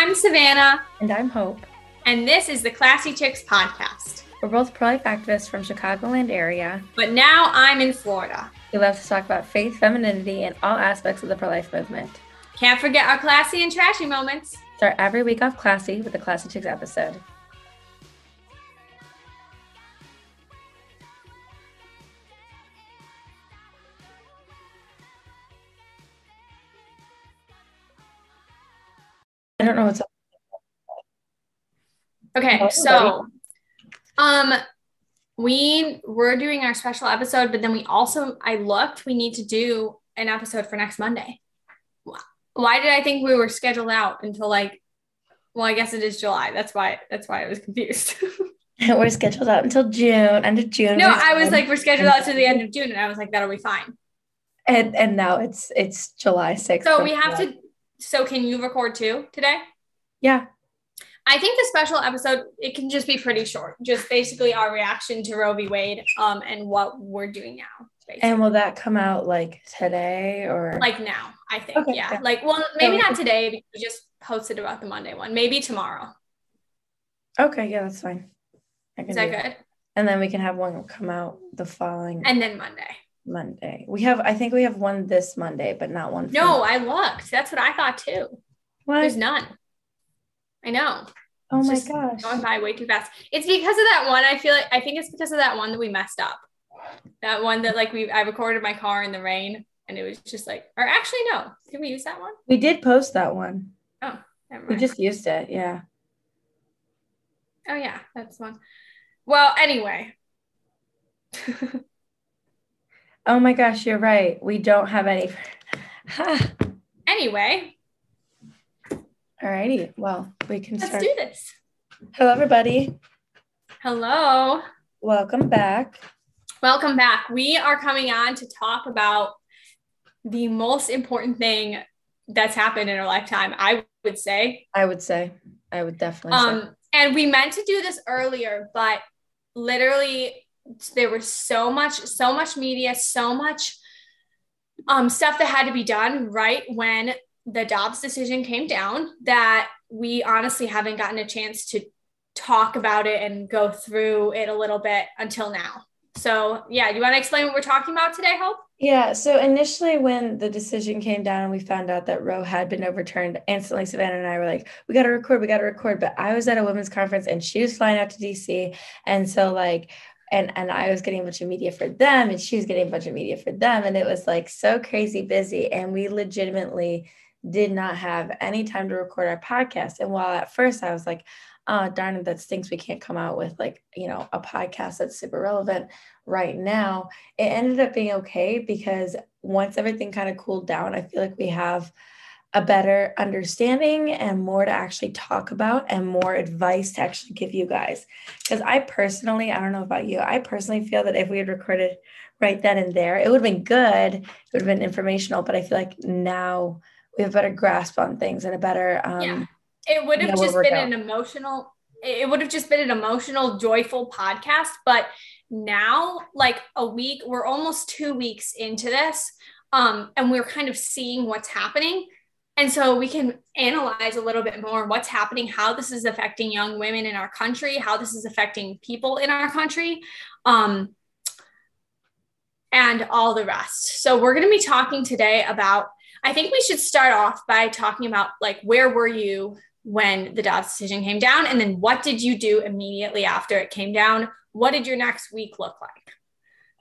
I'm Savannah. And I'm Hope. And this is the Classy Chicks podcast. We're both pro life activists from Chicagoland area. But now I'm in Florida. We love to talk about faith, femininity, and all aspects of the pro life movement. Can't forget our classy and trashy moments. Start every week off classy with the Classy Chicks episode. I don't know what's up. Okay, Oh, so um we were doing our special episode, but then we also I looked, we need to do an episode for next Monday. Why did I think we were scheduled out until like well, I guess it is July. That's why that's why I was confused. We're scheduled out until June, end of June. no, I was like, we're scheduled out to the end of June, and I was like, that'll be fine. and and now it's it's July sixth. So we have to so can you record too today? Yeah, I think the special episode it can just be pretty short, just basically our reaction to Roe v. Wade, um, and what we're doing now. Basically. and will that come out like today or like now, I think. Okay, yeah. yeah. Like, well, maybe not today because we just posted about the Monday one. Maybe tomorrow. Okay, yeah, that's fine. I can Is that good? And then we can have one come out the following And then Monday. Monday. We have, I think we have one this Monday, but not one. No, I looked. That's what I thought too. what? There's none. I know. oh It's my gosh. Going by way too fast. It's because of that one. I feel like I think it's because of that one that we messed up. That one that like we I recorded my car in the rain and it was just like or actually no. Did we use that one? We did post that one. Oh, never We just used it. Yeah. oh yeah, that's one. Well, anyway. Oh my gosh, you're right. We don't have any. Anyway, Alrighty. Well, we can let's start. do this. Hello, everybody. Hello. Welcome back. Welcome back. We are coming on to talk about the most important thing that's happened in our lifetime, I would say. I would say. I would definitely say. Um, and we meant to do this earlier, but literally there was so much, so much media, so much um, stuff that had to be done right when the Dobbs decision came down that we honestly haven't gotten a chance to talk about it and go through it a little bit until now. So, yeah, you want to explain what we're talking about today, Hope? Yeah. So initially, when the decision came down and we found out that Roe had been overturned, instantly Savannah and I were like, "We got to record. We got to record." But I was at a women's conference and she was flying out to DC, and so like, and and I was getting a bunch of media for them, and she was getting a bunch of media for them, and it was like so crazy busy, and we legitimately did not have any time to record our podcast. And while at first I was like, "Oh darn it, that stinks. We can't come out with like you know a podcast that's super relevant right now." it ended up being okay because once everything kind of cooled down, I feel like we have a better understanding and more to actually talk about and more advice to actually give you guys. Because I personally, I don't know about you, I personally feel that if we had recorded right then and there, it would have been good, it would have been informational, but I feel like now we have a better grasp on things and a better um Yeah. It would have know just been going. an emotional, it would have just been an emotional, joyful podcast. But now, like a week, we're almost two weeks into this, um, and we're kind of seeing what's happening. And so we can analyze a little bit more what's happening, how this is affecting young women in our country, how this is affecting people in our country, um, and all the rest. So we're going to be talking today about I think we should start off by talking about like where were you when the Dobbs decision came down, and then what did you do immediately after it came down? What did your next week look like?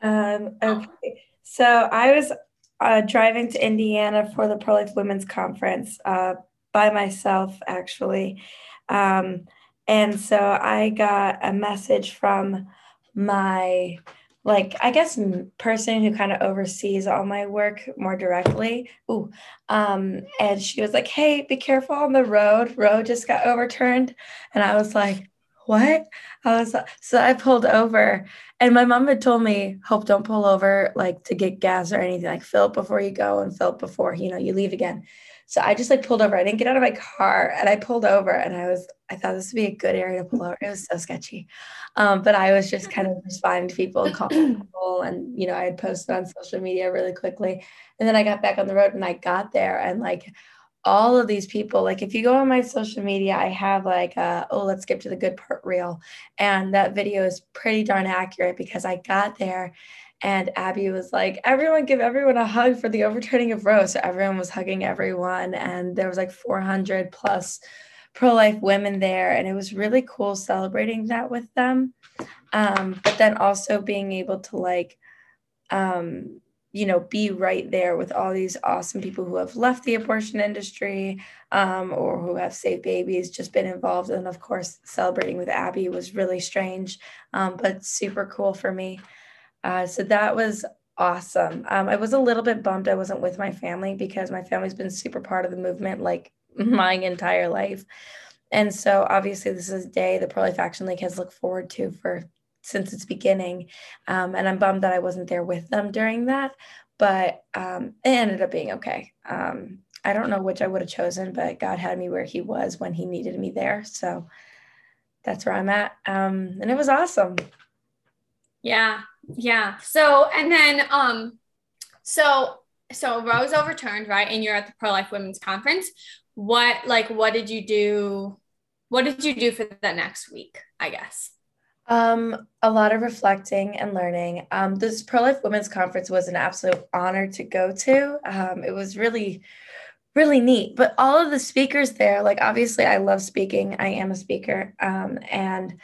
Um, okay. So I was uh, driving to Indiana for the Pro Life Women's Conference uh, by myself, actually. Um, and so I got a message from my, like, I guess, person who kind of oversees all my work more directly. Ooh. Um, and she was like, hey, be careful on the road. Roe just got overturned. And I was like, what? I was so I pulled over and my mom had told me, Hope, don't pull over like to get gas or anything. Like fill it before you go and fill it before, you know, you leave again. So I just like pulled over. I didn't get out of my car and I pulled over and I was, I thought this would be a good area to pull over. It was so sketchy. Um, but I was just kind of responding to people and calling people. And, you know, I had posted on social media really quickly. And then I got back on the road and I got there and like all of these people like if you go on my social media i have like a, oh let's skip to the good part reel and that video is pretty darn accurate because i got there and abby was like everyone give everyone a hug for the overturning of roe. So everyone was hugging everyone and there was like 400 plus pro-life women there and it was really cool celebrating that with them. Um, but then also being able to like um, you know, be right there with all these awesome people who have left the abortion industry um, or who have saved babies, just been involved. And of course, celebrating with Abby was really strange, um, but super cool for me. Uh, so that was awesome. Um, I was a little bit bummed I wasn't with my family because my family's been super part of the movement like my entire life. And so obviously this is a day the Pro Life Action League has looked forward to for since its beginning. Um, and I'm bummed that I wasn't there with them during that, but um, it ended up being okay. Um, I don't know which I would have chosen, but God had me where He was when He needed me there. So that's where I'm at. Um, and it was awesome. Yeah. Yeah. So, and then, um, so, so Roe's overturned, right? And you're at the Pro Life Women's Conference. What, like, what did you do? What did you do for the next week? I guess. Um, a lot of reflecting and learning. Um, this Pro Life Women's Conference was an absolute honor to go to. Um, it was really, really neat. But all of the speakers there, like obviously, I love speaking. I am a speaker, um, and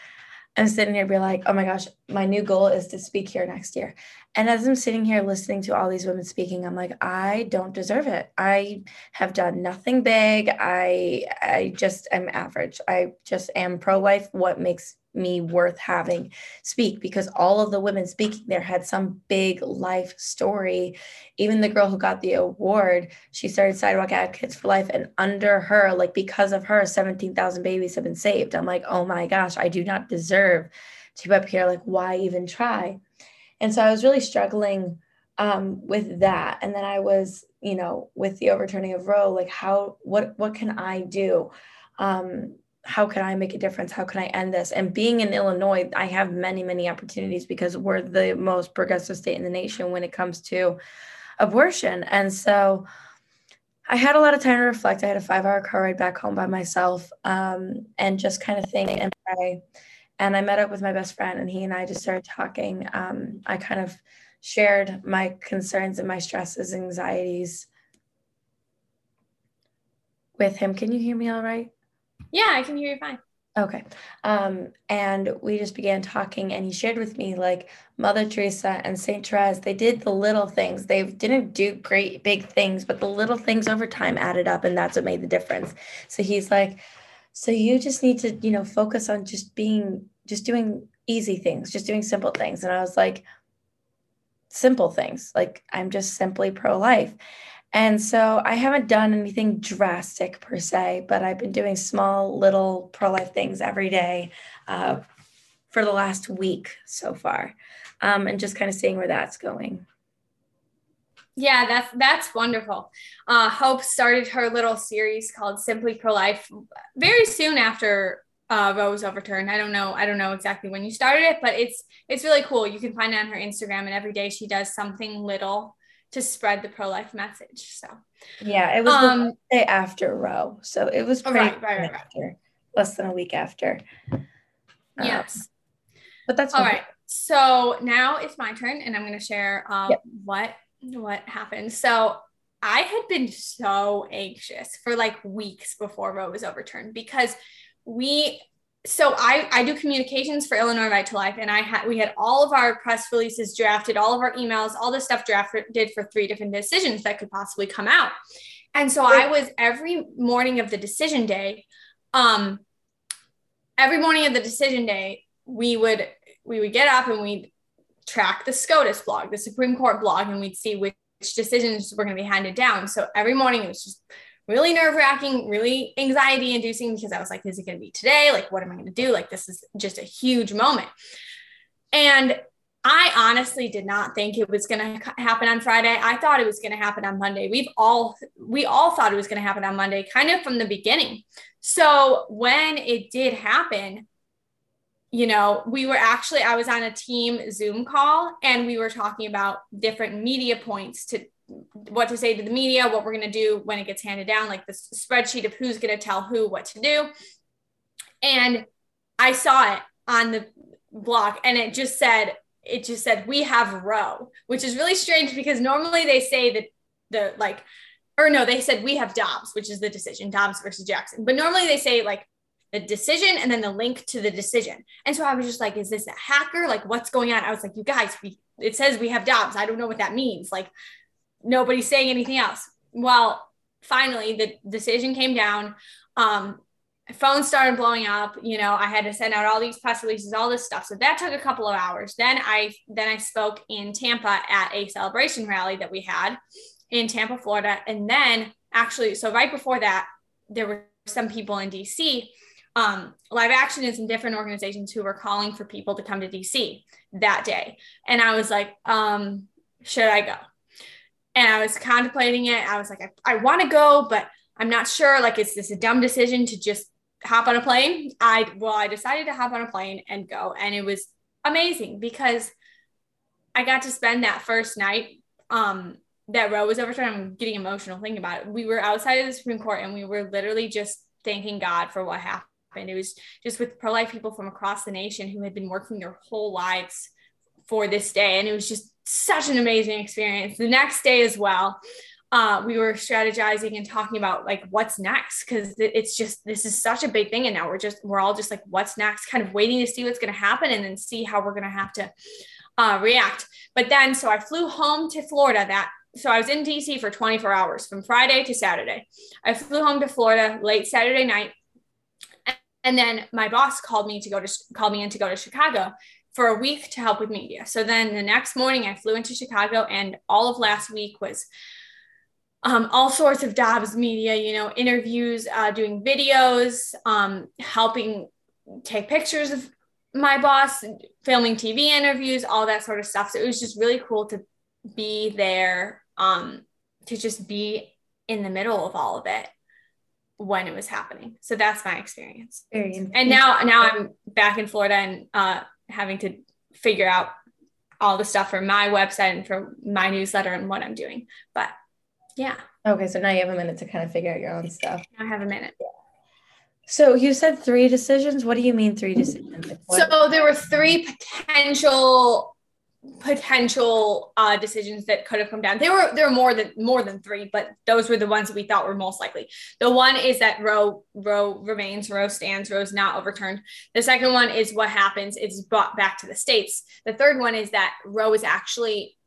I'm sitting here be like, oh my gosh, my new goal is to speak here next year. And as I'm sitting here listening to all these women speaking, I'm like, I don't deserve it. I have done nothing big. I I just am average. I just am pro life. What makes me worth having speak because all of the women speaking there had some big life story. Even the girl who got the award, she started Sidewalk Advocates for Life, and under her, like because of her, 17,000 babies have been saved. I'm like, oh my gosh, I do not deserve to be up here. Like, why even try? And so I was really struggling um, with that. And then I was, you know, with the overturning of Roe, like how, what, what can I do? Um, how can I make a difference? How can I end this? And being in Illinois, I have many, many opportunities because we're the most progressive state in the nation when it comes to abortion. And so I had a lot of time to reflect. I had a five hour car ride back home by myself um, and just kind of think and pray. And I met up with my best friend, and he and I just started talking. Um, I kind of shared my concerns and my stresses, anxieties with him. Can you hear me all right? Yeah, I can hear you fine. Okay. Um, and we just began talking, and he shared with me like Mother Teresa and Saint Therese, they did the little things. They didn't do great big things, but the little things over time added up, and that's what made the difference. So he's like, so you just need to, you know, focus on just being, just doing easy things, just doing simple things. And I was like, simple things. Like I'm just simply pro life. And so I haven't done anything drastic per se, but I've been doing small little pro life things every day uh, for the last week so far, um, and just kind of seeing where that's going. Yeah, that's that's wonderful. Uh, Hope started her little series called Simply Pro Life very soon after uh, Roe was overturned. I don't know. I don't know exactly when you started it, but it's it's really cool. You can find it on her Instagram, and every day she does something little to spread the pro life message. So yeah, it was um, the day after Roe, so it was pretty right, right, right, after, less than a week after. Um, yes, but that's all right. So now it's my turn, and I'm going to share um, yep. what what happened. So I had been so anxious for like weeks before Roe was overturned because we so I, I do communications for Illinois Right to Life, and I had we had all of our press releases drafted, all of our emails, all the stuff drafted for three different decisions that could possibly come out. And so I was every morning of the decision day, um, every morning of the decision day, we would we would get up and we'd track the SCOTUS blog, the Supreme Court blog, and we'd see which decisions were going to be handed down. So every morning it was just really nerve wracking, really anxiety inducing because I was like, is it going to be today? Like, what am I going to do? Like, this is just a huge moment. And I honestly did not think it was going to happen on Friday. I thought it was going to happen on Monday. We've all we all thought it was going to happen on Monday kind of from the beginning. So when it did happen, you know, we were actually I was on a team Zoom call and we were talking about different media points to what to say to the media, what we're going to do when it gets handed down, like this spreadsheet of who's going to tell who what to do. And I saw it on the block and it just said, it just said, we have Roe, which is really strange because normally they say that the like, or no, they said we have Dobbs, which is the decision, Dobbs versus Jackson. But normally they say like the decision and then the link to the decision. And so I was just like, is this a hacker? Like, what's going on? I was like, you guys, we, it says we have Dobbs. I don't know what that means. Like, nobody's saying anything else. Well, finally, the decision came down. Um, phone started blowing up. You know i had to send out all these press releases all this stuff. So that took a couple of hours. Then i then i spoke in tampa at a celebration rally that we had in tampa florida. And then actually so right before that there were some people in dc um, live action and some different organizations who were calling for people to come to dc that day. And i was like um, should i go and I was contemplating it. I was like, I, I want to go, but I'm not sure. Like, is this a dumb decision to just hop on a plane? I, well, I decided to hop on a plane and go. And it was amazing because I got to spend that first night um, that Roe was overturned. I'm getting emotional thinking about it. We were outside of the Supreme Court and we were literally just thanking God for what happened. It was just with pro life people from across the nation who had been working their whole lives for this day. And it was just such an amazing experience. The next day as well, uh, we were strategizing and talking about like what's next? Because it's just this is such a big thing and now we're just we're all just like what's next? Kind of waiting to see what's going to happen and then see how we're going to have to uh, react. But then so i flew home to florida that so i was in dc for 24 hours from friday to saturday. I flew home to florida late saturday night and then my boss called me to go to called me in to go to chicago for a week to help with media. So then the next morning, I flew into Chicago, and all of last week was um, all sorts of Dobbs media, you know, interviews, uh, doing videos, um, helping take pictures of my boss, filming TV interviews, all that sort of stuff. So it was just really cool to be there, um, to just be in the middle of all of it when it was happening. So that's my experience. And now, now I'm back in Florida and uh, having to figure out all the stuff for my website and for my newsletter and what I'm doing. But yeah. Okay, so now you have a minute to kind of figure out your own stuff. I have a minute. So you said three decisions. What do you mean three decisions? so there were three potential potential uh, decisions that could have come down. There were there were more than more than three, but those were the ones that we thought were most likely. The one is that Roe Roe remains, Roe stands, Roe's not overturned. The second one is what happens; it's brought back to the states. The third one is that Roe is actually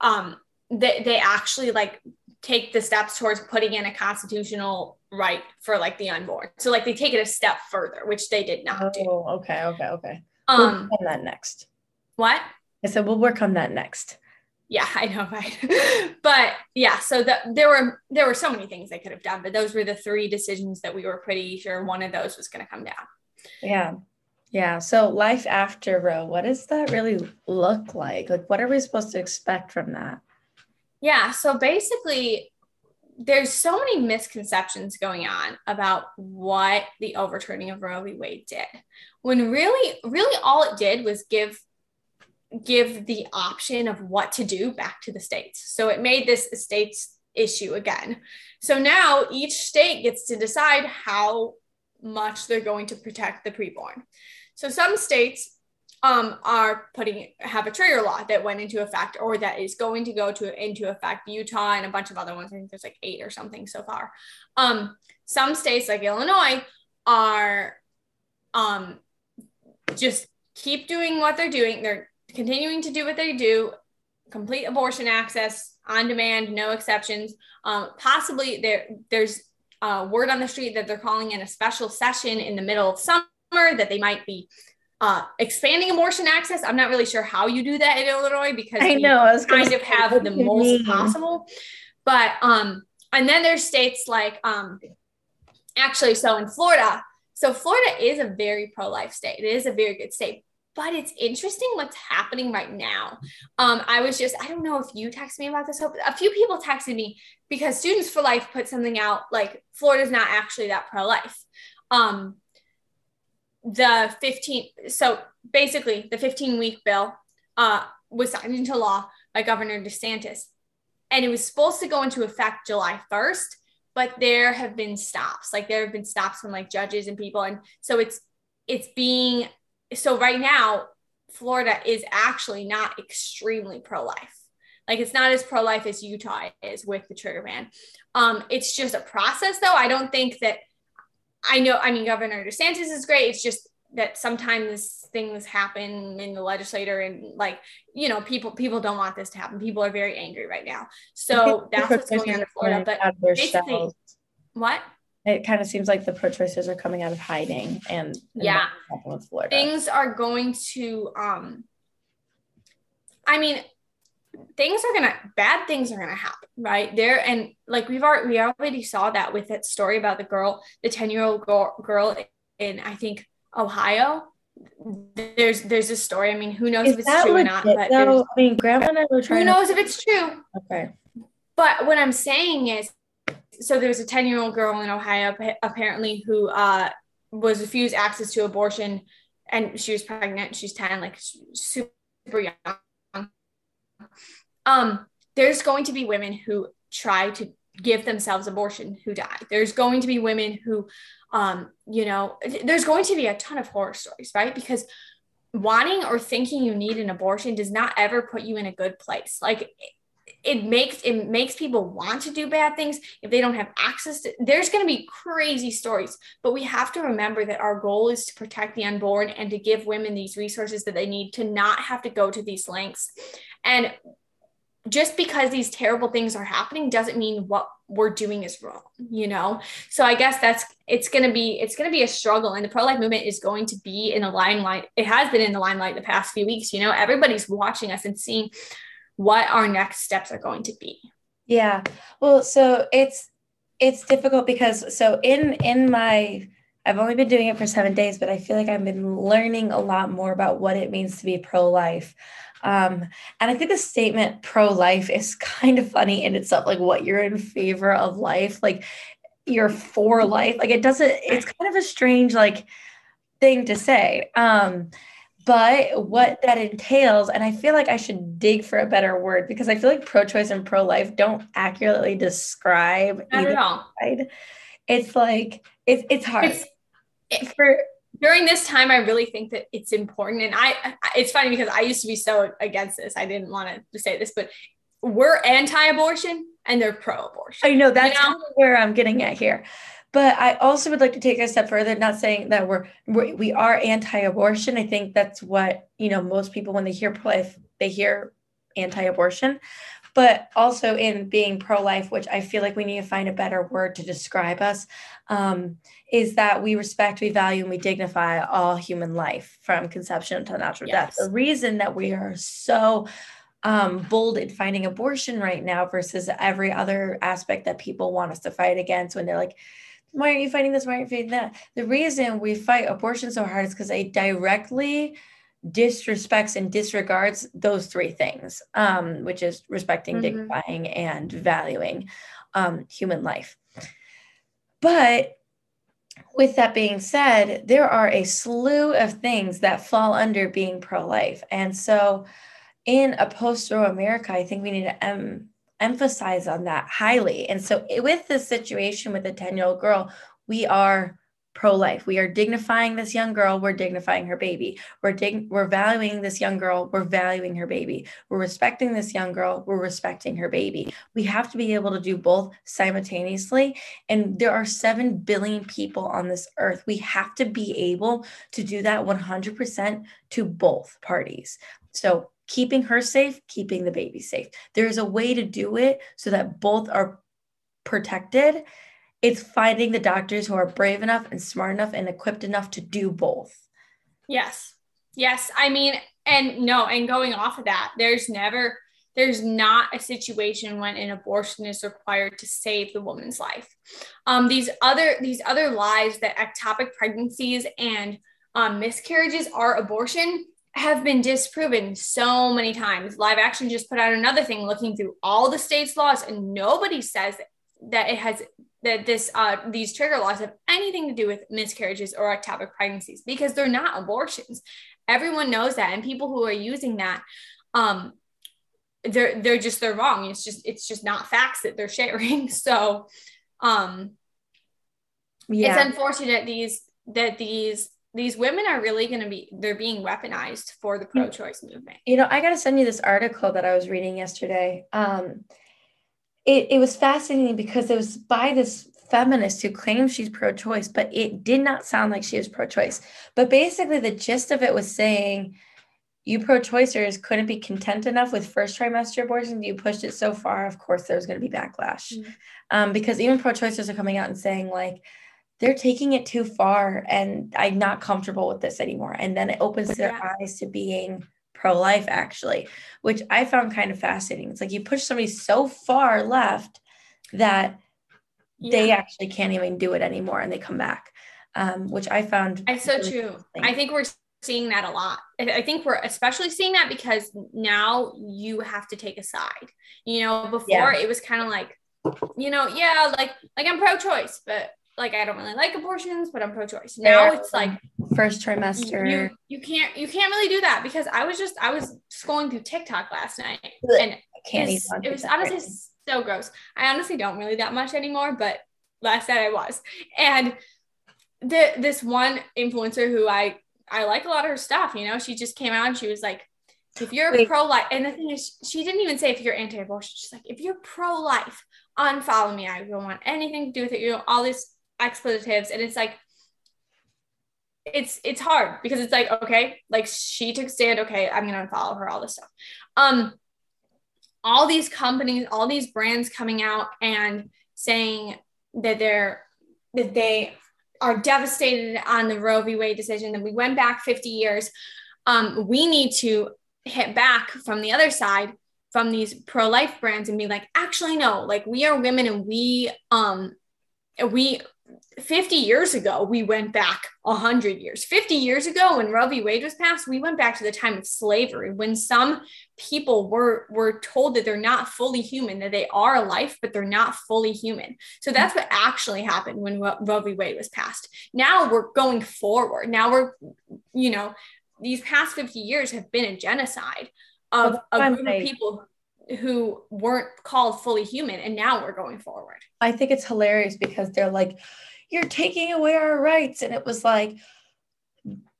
um they they actually like take the steps towards putting in a constitutional right for like the unborn. So like they take it a step further, which they did not oh, do. Okay, okay, okay. Um, we'll that next. What? I said we'll work on that next. Yeah, I know, right? but yeah, so the, there were there were so many things they could have done, but those were the three decisions that we were pretty sure one of those was going to come down. Yeah. Yeah. So life after Roe, what does that really look like? Like what are we supposed to expect from that? Yeah. So basically, there's so many misconceptions going on about what the overturning of Roe v. Wade did. When really, really all it did was give give the option of what to do back to the states. So it made this a states issue again. So now each state gets to decide how much they're going to protect the preborn. So some states um, are putting have a trigger law that went into effect or that is going to go to into effect. Utah and a bunch of other ones. I think there's like eight or something so far. Um, some states like Illinois are um, just keep doing what they're doing. They're continuing to do what they do, complete abortion access on demand, no exceptions. Um, possibly there, there's uh, word on the street that they're calling in a special session in the middle of summer that they might be uh, expanding abortion access. I'm not really sure how you do that in Illinois because I know I was kind of have the most mean. possible. But um, and then there's states like um, actually, so in Florida, so Florida is a very pro-life state. It is a very good state, but it's interesting what's happening right now. Um, I was just, I don't know if you texted me about this. A few people texted me because Students for Life put something out like Florida's not actually that pro life. Um, the 15, so basically, the 15 week bill uh, was signed into law by Governor DeSantis. and it was supposed to go into effect July 1st, but there have been stops. Like there have been stops from like judges and people. And so it's, it's being, so right now, Florida is actually not extremely pro life. Like it's not as pro life as Utah is with the trigger ban. Um, it's just a process, though. I don't think that I know. I mean, Governor DeSantis is great. It's just that sometimes things happen in the legislature and like you know people people don't want this to happen people are very angry right now so that's what's going on in florida but basically what it kind of seems like the pro-choicers are coming out of hiding and, and yeah. things are going to um i mean things are gonna bad things are gonna happen right? There and like we've already we already saw that with that story about the girl the 10 year old girl, girl in i think ohio. There's there's a story i mean who knows Is if it's true or not but no, i mean grandma and i were trying who knows to- if it's true? Okay. But what i'm saying is so there was a 10 year old girl in ohio apparently who uh was refused access to abortion and she was pregnant she's 10 like super young um, there's going to be women who try to give themselves abortion who die. There's going to be women who, um, you know, there's going to be a ton of horror stories, right? Because wanting or thinking you need an abortion does not ever put you in a good place. Like it makes it makes people want to do bad things if they don't have access to there's going to be crazy stories but we have to remember that our goal is to protect the unborn and to give women these resources that they need to not have to go to these lengths. And just because these terrible things are happening doesn't mean what we're doing is wrong you know? So i guess that's it's going to be it's going to be a struggle and the pro-life movement is going to be in the limelight it has been in the limelight the past few weeks you know? Everybody's watching us and seeing what our next steps are going to be. Yeah. Well, so it's it's difficult because so in in my I've only been doing it for 7 days, but I feel like I've been learning a lot more about what it means to be pro-life. Um, and I think the statement pro-life is kind of funny in itself, like what you're in favor of life, like you're for life. Like it doesn't, it's kind of a strange like thing to say. Um, but what mm-hmm. that entails and i feel like i should dig for a better word because i feel like pro-choice and pro-life don't accurately describe Not either side. It's like it's it's hard. It's, it, for during this time i really think that it's important and i it's funny because i used to be so against this i didn't want to say this but we're anti-abortion and they're pro-abortion i know that's you know? where i'm getting at here but I also would like to take a step further, not saying that we're, we're we are anti-abortion. I think that's what you know most people when they hear pro-life, they hear anti-abortion, but also in being pro-life, which I feel like we need to find a better word to describe us, um, is that we respect, we value, and we dignify all human life from conception until natural yes. death. The reason that we are so um, bold in fighting abortion right now versus every other aspect that people want us to fight against when they're like why aren't you fighting this? Why aren't you fighting that? The reason we fight abortion so hard is because it directly disrespects and disregards those three things, um, which is respecting, mm-hmm. dignifying, and valuing um, human life. But with that being said, there are a slew of things that fall under being pro life. And so, in a post Roe America, I think we need to emphasize on that highly. And so, with this situation with a 10 year old girl, we are pro life. We are dignifying this young girl. We're dignifying her baby. We're dig- we're valuing this young girl. We're valuing her baby. We're respecting this young girl. We're respecting her baby. We have to be able to do both simultaneously. And there are 7 billion people on this earth. We have to be able to do that 100% to both parties. So keeping her safe, keeping the baby safe. There's a way to do it so that both are protected. It's finding the doctors who are brave enough and smart enough and equipped enough to do both. Yes. Yes. I mean, and no, and going off of that, there's never, there's not a situation when an abortion is required to save the woman's life. Um, these other, these other lies that ectopic pregnancies and um, miscarriages are abortion have been disproven so many times. Live Action just put out another thing looking through all the states' laws, and nobody says that it has that this uh, these trigger laws have anything to do with miscarriages or ectopic pregnancies because they're not abortions. Everyone knows that, and people who are using that um, they're they're just they're wrong it's just it's just not facts that they're sharing so um yeah. it's unfortunate that these that these these women are really going to be they're being weaponized for the pro-choice movement. You know i got to send you this article that i was reading yesterday. Um it, it was fascinating because it was by this feminist who claims she's pro-choice but it did not sound like she was pro-choice. But basically the gist of it was saying you pro-choicers couldn't be content enough with first trimester abortions. You pushed it so far of course there's going to be backlash. Mm-hmm. um, because even pro-choicers are coming out and saying like they're taking it too far and i'm not comfortable with this anymore and then it opens their yeah. eyes to being pro-life actually which i found kind of fascinating it's like you push somebody so far left that yeah. they actually can't even do it anymore and they come back um, which i found i so really true i think we're seeing that a lot. I think we're especially seeing that because now you have to take a side. You know, before yeah. it was kind of like, you know, yeah, like like I'm pro-choice, but like I don't really like abortions, but I'm pro-choice. Now it's like first trimester. You, you can't you can't really do that because I was just I was scrolling through TikTok last night and I can't it was, it was honestly right so gross. I honestly don't really that much anymore, but last night I was. And the this one influencer who I I like a lot of her stuff. You know, she just came out and she was like, if you're pro life, and the thing is, she didn't even say if you're anti abortion. She's like, if you're pro life, unfollow me. I don't want anything to do with it. You know, all these expletives. And it's like, it's it's hard because it's like okay like she took stand okay i'm gonna unfollow her all this stuff um all these companies all these brands coming out and saying that they're that they are devastated on the Roe v. Wade decision, that we went back 50 years. Um, we need to hit back from the other side from these pro-life brands and be like, actually, no, like we are women and we um we 50 years ago, we went back 100 years. 50 years ago, when Roe v. Wade was passed, we went back to the time of slavery when some people were, were told that they're not fully human, that they are a life, but they're not fully human. So that's what actually happened when Roe v. Wade was passed. Now we're going forward. Now we're, you know, these past 50 years have been a genocide of a group of people who weren't called fully human and now we're going forward. I think it's hilarious because they're like you're taking away our rights. And it was like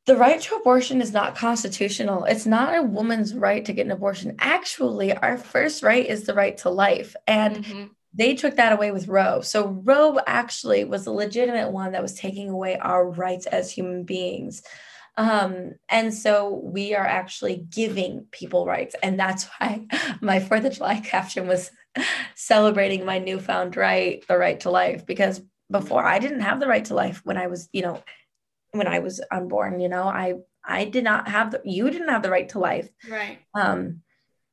the right to abortion is not constitutional. It's not a woman's right to get an abortion. Actually our first right is the right to life. And mm-hmm. they took that away with roe. So roe actually was a legitimate one that was taking away our rights as human beings um, and so we are actually giving people rights. And that's why my Fourth of July caption was celebrating my newfound right, the right to life, because before I didn't have the right to life when I was, you know, when I was unborn, you know, I I did not have the you didn't have the right to life. Right. Um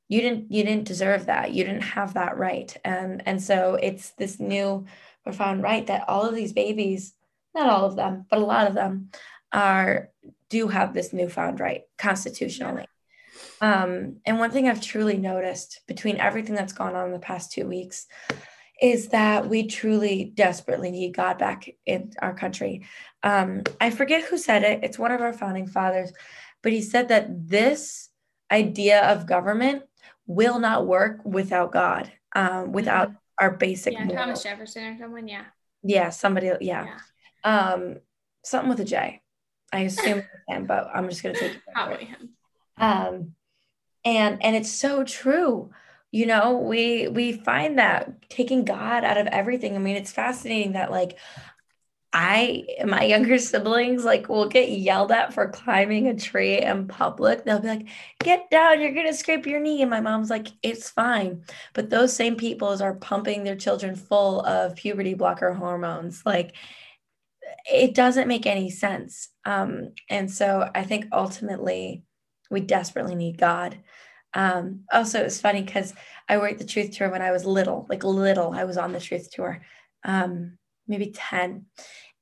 you didn't you didn't deserve that. You didn't have that right. And and so it's this new profound right that all of these babies, not all of them, but a lot of them are do have this newfound right constitutionally. Um, and one thing I've truly noticed between everything that's gone on in the past two weeks is that we truly desperately need God back in our country. Um, I forget who said it, it's one of our founding fathers, but he said that this idea of government will not work without God, um, without mm-hmm. our basic. Yeah, Thomas Jefferson or someone, yeah. Yeah, somebody, yeah. yeah. Um, something with a J. I assume him, but I'm just gonna take it. Probably him. Um, and and it's so true. You know, we we find that taking God out of everything. I mean, it's fascinating that like I my younger siblings like will get yelled at for climbing a tree in public. They'll be like, "Get down, you're gonna scrape your knee." And my mom's like, "It's fine." But those same people are pumping their children full of puberty blocker hormones. Like it doesn't make any sense. Um, and so I think ultimately we desperately need God. Um, also, was funny because I worked the truth tour when I was little, like little. I was on the truth tour, um, maybe 10.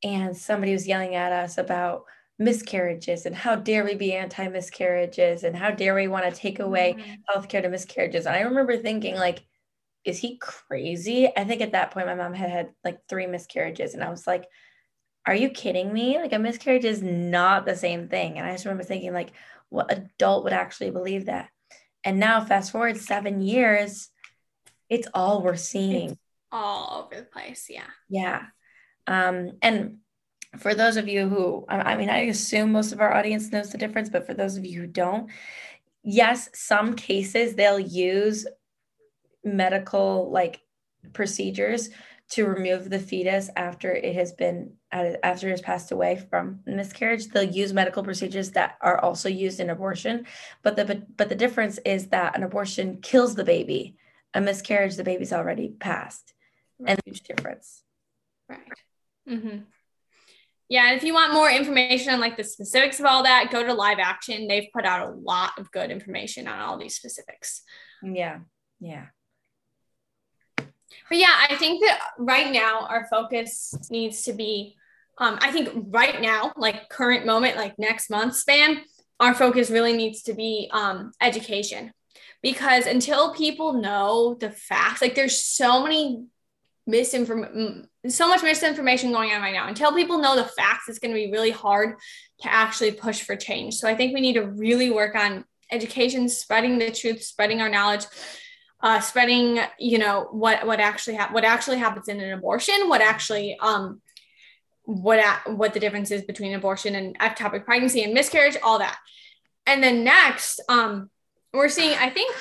And somebody was yelling at us about miscarriages and how dare we be anti miscarriages and how dare we want to take away mm-hmm. healthcare to miscarriages. And I remember thinking, like, is he crazy? I think at that point, my mom had had like three miscarriages. And I was like, are you kidding me? Like a miscarriage is not the same thing. And I just remember thinking, like, what adult would actually believe that? And now, fast forward seven years, it's all we're seeing. It's all over the place. Yeah. Yeah. Um, and for those of you who, I mean, I assume most of our audience knows the difference, but for those of you who don't, yes, some cases they'll use medical like procedures to remove the fetus after it has been after it has passed away from miscarriage. They'll use medical procedures that are also used in abortion but the but, but the difference is that an abortion kills the baby. A miscarriage the baby's already passed. Right. and huge difference. Right. Mm-hmm. yeah and if you want more information on like the specifics of all that go to live action. They've put out a lot of good information on all these specifics. Yeah yeah but yeah, I think that right now our focus needs to be, um, I think right now, like current moment, like next month span, our focus really needs to be um, education because until people know the facts, like there's so many misinformation, so much misinformation going on right now. Until people know the facts, it's going to be really hard to actually push for change. So I think we need to really work on education, spreading the truth, spreading our knowledge, uh, spreading, you know, what what actually ha- what actually happens in an abortion, what actually um, what a- what the difference is between abortion and ectopic pregnancy and miscarriage, all that. And then next, um, we're seeing, I think,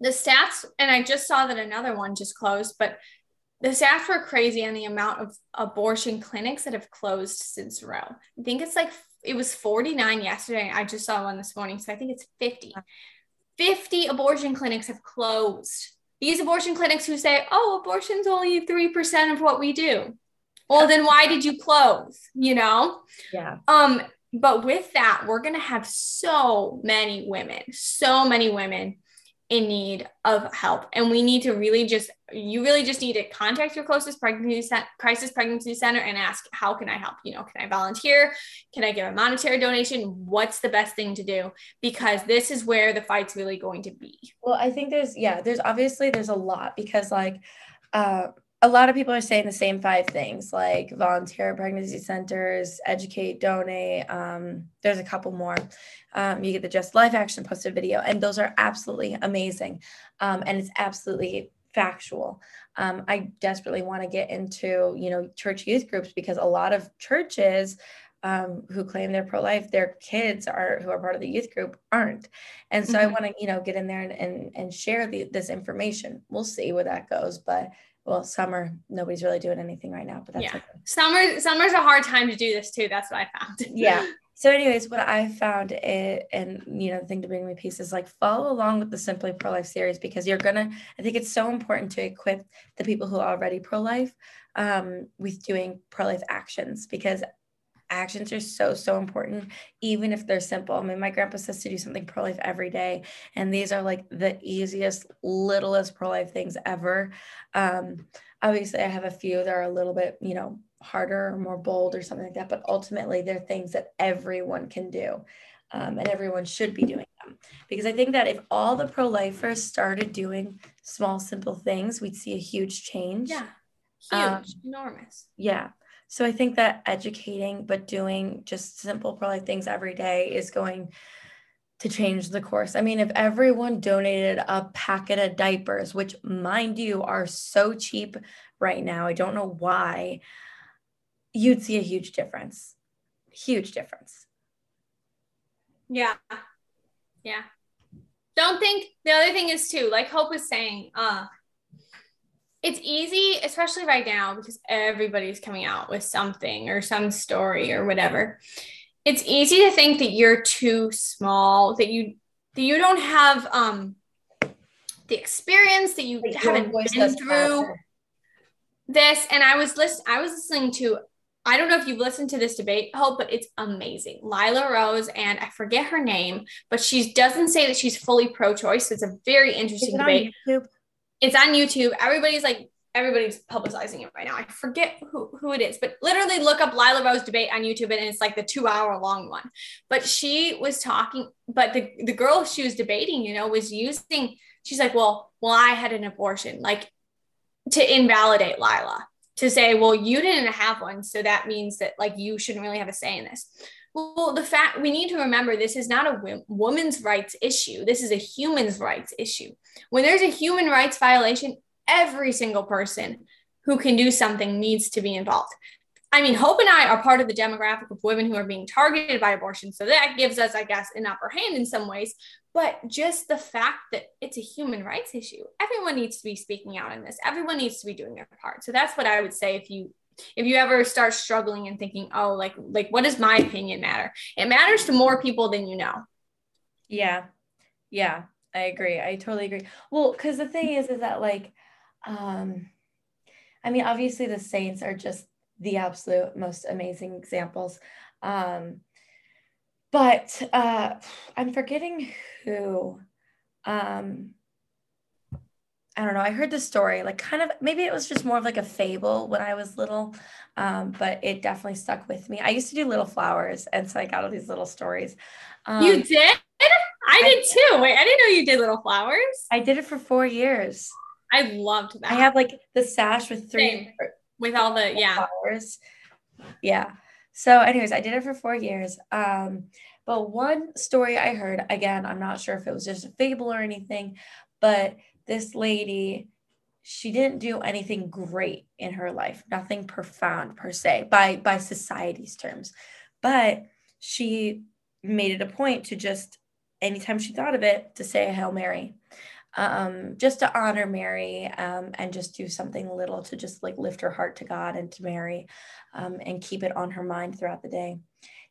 the stats, and I just saw that another one just closed, but the stats were crazy on the amount of abortion clinics that have closed since Roe. I think it's like it was 49 yesterday. I just saw one this morning, so I think it's 50. 50 abortion clinics have closed. These abortion clinics who say, oh, abortion's only 3% of what we do. Well, then why did you close? You know? Yeah. Um, but with that, we're going to have so many women, so many women in need of help. And we need to really just, you really just need to contact your closest pregnancy crisis pregnancy center and ask, how can I help? You know, can I volunteer? Can I give a monetary donation? What's the best thing to do? Because this is where the fight's really going to be. Well, I think there's, yeah, there's obviously there's a lot because like, uh, a lot of people are saying the same five things like volunteer pregnancy centers, educate, donate. Um, there's a couple more. Um, you get the Just Life Action posted video, and those are absolutely amazing. Um, and it's absolutely factual. Um, I desperately want to get into, you know, church youth groups because a lot of churches um, who claim they're pro-life, their kids are who are part of the youth group aren't. And so mm-hmm. I want to, you know, get in there and and, and share the, this information. We'll see where that goes, but well summer nobody's really doing anything right now but that's yeah. okay. summer summer's a hard time to do this too that's what i found yeah so anyways what i found it and you know the thing to bring me peace is like follow along with the simply pro-life series because you're gonna i think it's so important to equip the people who are already pro-life um, with doing pro-life actions because actions are so so important even if they're simple. I mean my grandpa says to do something pro-life every day and these are like the easiest littlest pro-life things ever. Um, obviously i have a few that are a little bit you know harder or more bold or something like that but ultimately they're things that everyone can do um, and everyone should be doing them. Because i think that if all the pro-lifers started doing small simple things we'd see a huge change. Yeah. Huge. Um, enormous. yeah so I think that educating, but doing just simple pro life things every day is going to change the course. I mean, if everyone donated a packet of diapers, which mind you are so cheap right now, I don't know why, you'd see a huge difference. Huge difference. Yeah. Yeah. Don't think the other thing is too, like Hope was saying, uh, it's easy, especially right now, because everybody's coming out with something or some story or whatever. It's easy to think that you're too small, that you that you don't have um the experience that you like haven't been through this. And I was list I was listening to I don't know if you've listened to this debate, Hope, but it's amazing. Lila Rose and I forget her name, but she doesn't say that she's fully pro-choice. It's a very interesting debate. It's on YouTube. Everybody's like, everybody's publicizing it right now. I forget who, who it is, but literally look up Lila Rose debate on YouTube and it's like the two hour long one. But she was talking, but the, the girl she was debating, you know, was using, she's like, well, well, I had an abortion, like to invalidate Lila, to say, well, you didn't have one. So that means that like you shouldn't really have a say in this. Well, the fact we need to remember this is not a woman's rights issue. This is a human's rights issue. When there's a human rights violation, every single person who can do something needs to be involved. I mean, Hope and I are part of the demographic of women who are being targeted by abortion. So that gives us, I guess, an upper hand in some ways. But just the fact that it's a human rights issue, everyone needs to be speaking out in this. Everyone needs to be doing their part. So that's what I would say if you if you ever start struggling and thinking, oh, like like what does my opinion matter? It matters to more people than you know. Yeah. Yeah, I agree. I totally agree. Well, because the thing is, is that like, um, I mean, obviously the Saints are just the absolute most amazing examples. Um, but uh, I'm forgetting who. Um, I don't know. I heard the story, like kind of maybe it was just more of like a fable when I was little, um, but it definitely stuck with me. I used to do little flowers, and so I got all these little stories. Um, you did? I, did too. Wait, I didn't know you did little flowers. I did it for four years. I loved that. I have like the sash with three Same with all the yeah flowers. Yeah. So, anyways, I did it for four years. Um, but one story I heard, again, I'm not sure if it was just a fable or anything, but this lady, she didn't do anything great in her life, nothing profound per se by by society's terms. But she made it a point to just anytime she thought of it to say a Hail Mary um, just to honor Mary um, and just do something little to just like lift her heart to God and to Mary um, and keep it on her mind throughout the day.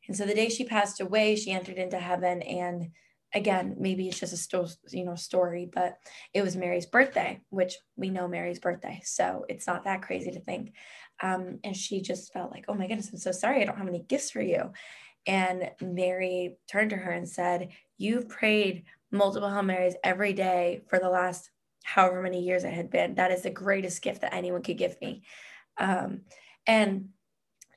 And so the day she passed away, she entered into heaven. And again, maybe it's just a sto- you know story, but it was Mary's birthday, which we know Mary's birthday, so it's not that crazy to think. Um, and she just felt like, oh my goodness, I'm so sorry, I don't have any gifts for you. And Mary turned to her and said, You've prayed multiple Hail Marys every day for the last however many years it had been. That is the greatest gift that anyone could give me. Um, and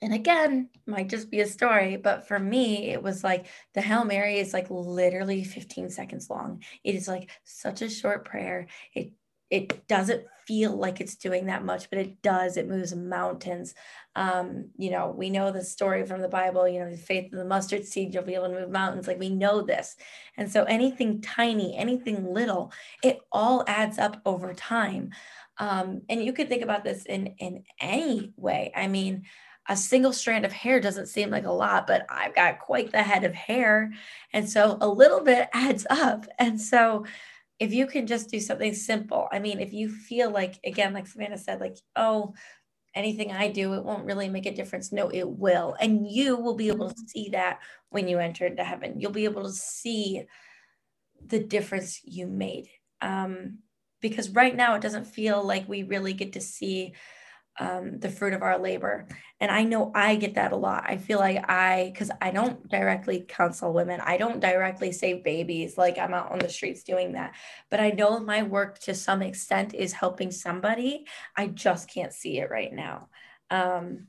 and again, might just be a story, but for me, it was like the Hail Mary is like literally 15 seconds long. It is like such a short prayer. It it doesn't feel like it's doing that much, but it does. It moves mountains. Um, you know, we know the story from the Bible, you know, the faith of the mustard seed, you'll be able to move mountains. Like we know this. And so anything tiny, anything little, it all adds up over time. Um, and you could think about this in in any way. I mean, a single strand of hair doesn't seem like a lot, but I've got quite the head of hair. And so a little bit adds up. And so if you can just do something simple, I mean, if you feel like, again, like Savannah said, like, oh, anything I do, it won't really make a difference. No, it will. And you will be able to mm-hmm. see that when you enter into heaven. You'll be able to see the difference you made. Um, because right now it doesn't feel like we really get to see um, the fruit of our labor. And I know I get that a lot. I feel like I, because I don't directly counsel women, I don't directly save babies. Like I'm out on the streets doing that. But I know my work to some extent is helping somebody. I just can't see it right now. Um,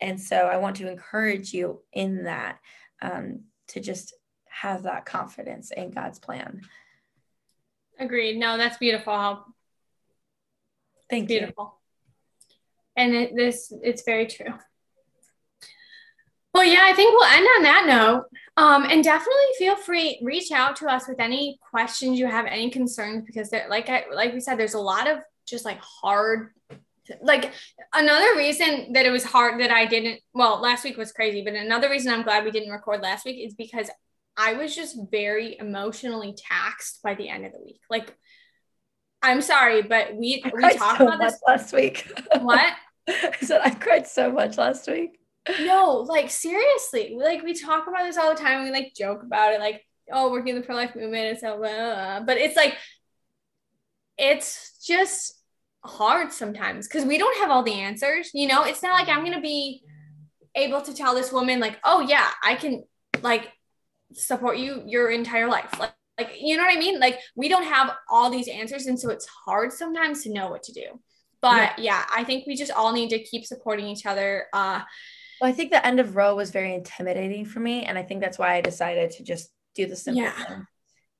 and so I want to encourage you in that um, to just have that confidence in God's plan. Agreed. No, that's beautiful. Thank you. Beautiful and it, this it's very true. Well yeah i think we'll end on that note. Um, and definitely feel free reach out to us with any questions you have any concerns because there like i like we said there's a lot of just like hard like another reason that it was hard that i didn't well last week was crazy but another reason i'm glad we didn't record last week is because i was just very emotionally taxed by the end of the week. Like i'm sorry but we we talked so about this last week. What I said I cried so much last week. No, like seriously, like we talk about this all the time. We like joke about it, like oh, working in the pro life movement and so, blah, blah, blah. but it's like it's just hard sometimes because we don't have all the answers. You know, it's not like I'm gonna be able to tell this woman like, oh yeah, I can like support you your entire life. Like, like you know what I mean? Like we don't have all these answers, and so it's hard sometimes to know what to do but yeah. yeah. i think we just all need to keep supporting each other uh well i think the end of roe was very intimidating for me and i think that's why i decided to just do the simple yeah. thing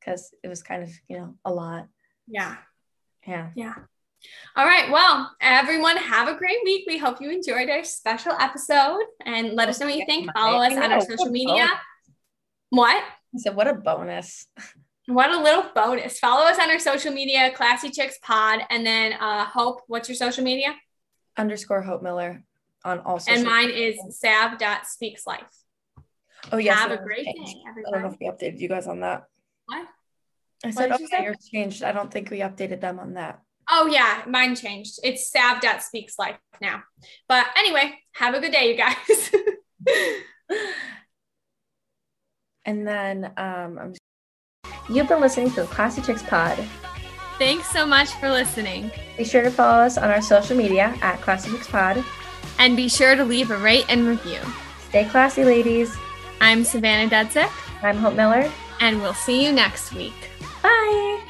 because it was kind of you know a lot yeah yeah yeah All right. Well, everyone, have a great week. We hope you enjoyed our special episode and let us know what you think. Follow us on our social media. What? I said, what a bonus. What a little bonus. Follow us on our social media, Classy Chicks Pod. And then uh Hope, what's your social media? Underscore Hope Miller on all social And mine is sav.speakslife. Oh, yeah. Have that a great changed. day, I don't know if we updated you guys on that. What? I said, did you okay, say? yours changed. I don't think we updated them on that. Oh yeah, mine changed. It's sav.speakslife now. But anyway, have a good day, you guys. And then um, I'm You've been listening to the Classy Chicks Pod. Thanks so much for listening. Be sure to follow us on our social media at Classy Chicks Pod. And be sure to leave a rate and review. Stay classy, ladies. I'm Savannah Dudzik, I'm Hope Miller. and we'll see you next week. Bye.